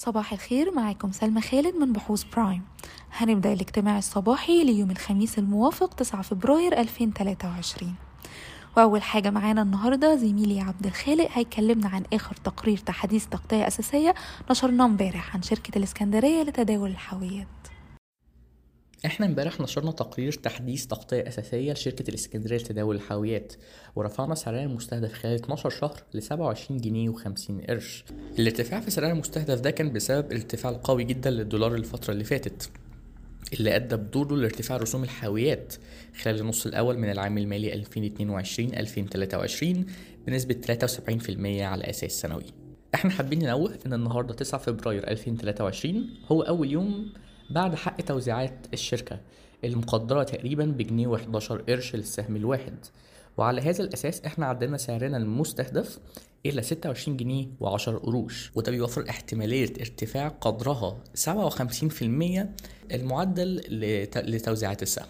صباح الخير معاكم سلمى خالد من بحوث برايم. هنبدأ الاجتماع الصباحي ليوم الخميس الموافق 9 فبراير 2023 وأول حاجة معانا النهاردة زميلي عبد الخالق هيكلمنا عن آخر تقرير تحديث تغطية أساسية نشرناه امبارح عن شركة الإسكندرية لتداول الحاويات. إحنا امبارح نشرنا تقرير تحديث تغطية أساسية لشركة الإسكندرية لتداول الحاويات ورفعنا سعرها المستهدف خلال 12 شهر ل 27 جنيه و50 قرش. الارتفاع في سعرها المستهدف ده كان بسبب الارتفاع القوي جدا للدولار الفترة اللي فاتت اللي أدى بدوره لارتفاع رسوم الحاويات خلال النص الأول من العام المالي 2022-2023 بنسبة 73% على أساس سنوي. إحنا حابين ننوه إن النهارده 9 فبراير 2023 هو أول يوم بعد حق توزيعات الشركة المقدرة تقريبا بجنيه و11 قرش للسهم الواحد. وعلى هذا الأساس إحنا عدلنا سعرنا المستهدف إلى 26 جنيه و10 قروش. وده بيوفر احتمالية ارتفاع قدرها 57% المعدل لت- لتوزيعات السهم.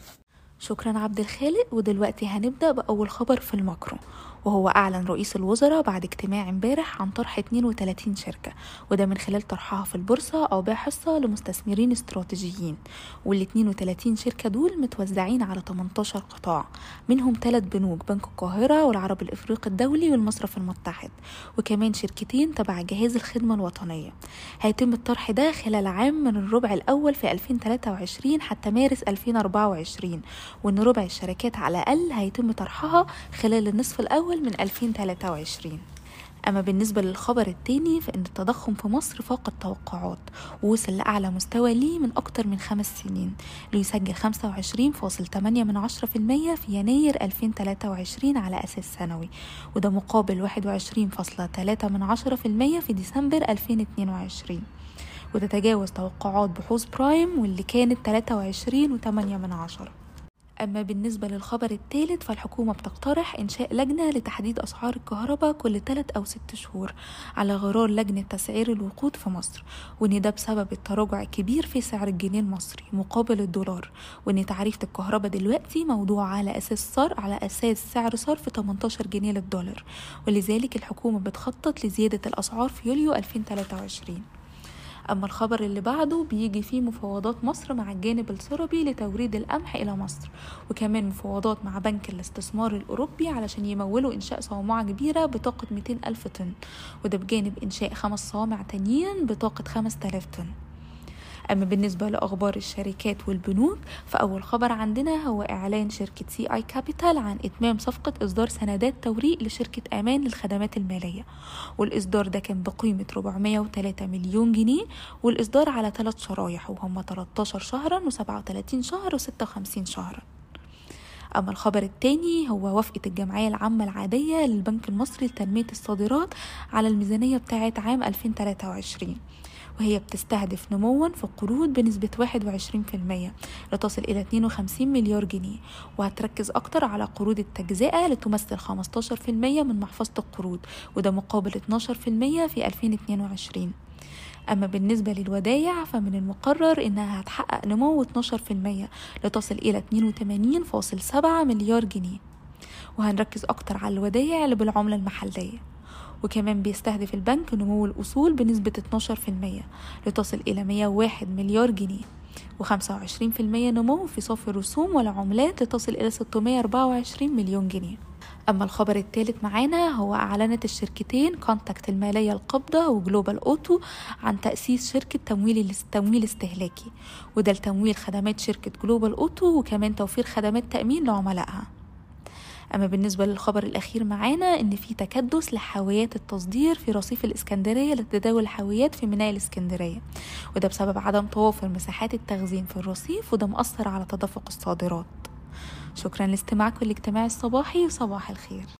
شكرا عبد الخالق. ودلوقتي هنبدأ بأول خبر في الماكرو. وهو أعلن رئيس الوزراء بعد اجتماع امبارح عن طرح 32 شركة وده من خلال طرحها في البورصة أو بيع حصة لمستثمرين استراتيجيين وال 32 شركة دول متوزعين على 18 قطاع منهم ثلاث بنوك بنك القاهرة والعرب الإفريقي الدولي والمصرف المتحد وكمان شركتين تبع جهاز الخدمة الوطنية. هيتم الطرح ده خلال عام من الربع الأول في 2023 حتى مارس 2024 وإن ربع الشركات على الأقل هيتم طرحها خلال النصف الأول من 2023 أما بالنسبة للخبر التاني فإن التضخم في مصر فاق التوقعات ووصل لأعلى مستوى ليه من أكتر من خمس سنين ليسجل 25.8% من عشرة في يناير 2023 على أساس سنوي وده مقابل 21.3% من عشرة في ديسمبر 2022 وده تجاوز توقعات بحوث برايم واللي كانت 23.8 من عشرة. أما بالنسبة للخبر الثالث فالحكومة بتقترح إنشاء لجنة لتحديد أسعار الكهرباء كل 3 أو 6 شهور على غرار لجنة تسعير الوقود في مصر وإن ده بسبب التراجع الكبير في سعر الجنيه المصري مقابل الدولار وإن تعريفة الكهرباء دلوقتي موضوع على أساس صار على أساس سعر صرف 18 جنيه للدولار ولذلك الحكومة بتخطط لزيادة الأسعار في يوليو 2023 أما الخبر اللي بعده بيجي فيه مفاوضات مصر مع الجانب السربي لتوريد القمح إلى مصر وكمان مفاوضات مع بنك الاستثمار الأوروبي علشان يمولوا إنشاء صومعة كبيرة بطاقة 200 ألف طن وده بجانب إنشاء خمس صوامع تانيين بطاقة 5000 طن. أما بالنسبة لأخبار الشركات والبنوك فأول خبر عندنا هو إعلان شركة CI Capital عن إتمام صفقة إصدار سندات توريق لشركة أمان للخدمات المالية. والإصدار ده كان بقيمة 403 مليون جنيه والإصدار على ثلاث شرايح وهم 13 شهرا و37 شهر و56 شهرا. أما الخبر التاني هو وافقت الجمعية العامة العادية للبنك المصري لتنمية الصادرات على الميزانية بتاعة عام 2023 وهي بتستهدف نموا في القروض بنسبة 21% لتصل إلى 52 مليار جنيه وهتركز أكتر على قروض التجزئة لتمثل 15% من محفظة القروض وده مقابل 12% في 2022 أما بالنسبة للودايع فمن المقرر إنها هتحقق نمو 12% لتصل إلى 82.7 مليار جنيه. وهنركز أكتر على الودايع اللي بالعملة المحلية. وكمان بيستهدف البنك نمو الأصول بنسبة 12% لتصل إلى 101 مليار جنيه و25% نمو في صافي الرسوم والعمولات لتصل إلى 624 مليون جنيه أما الخبر الثالث معانا هو أعلنت الشركتين Contact المالية القابضة و Global Auto عن تأسيس شركة تمويل تمويل استهلاكي وده لتمويل خدمات شركة Global Auto وكمان توفير خدمات تأمين لعملائها أما بالنسبة للخبر الأخير معانا إن في تكدس لحاويات التصدير في رصيف الإسكندرية لتداول الحاويات في ميناء الإسكندرية. وده بسبب عدم توافر مساحات التخزين في الرصيف وده مؤثر على تدفق الصادرات. شكرا لاستماعكم للاجتماع الصباحي وصباح الخير.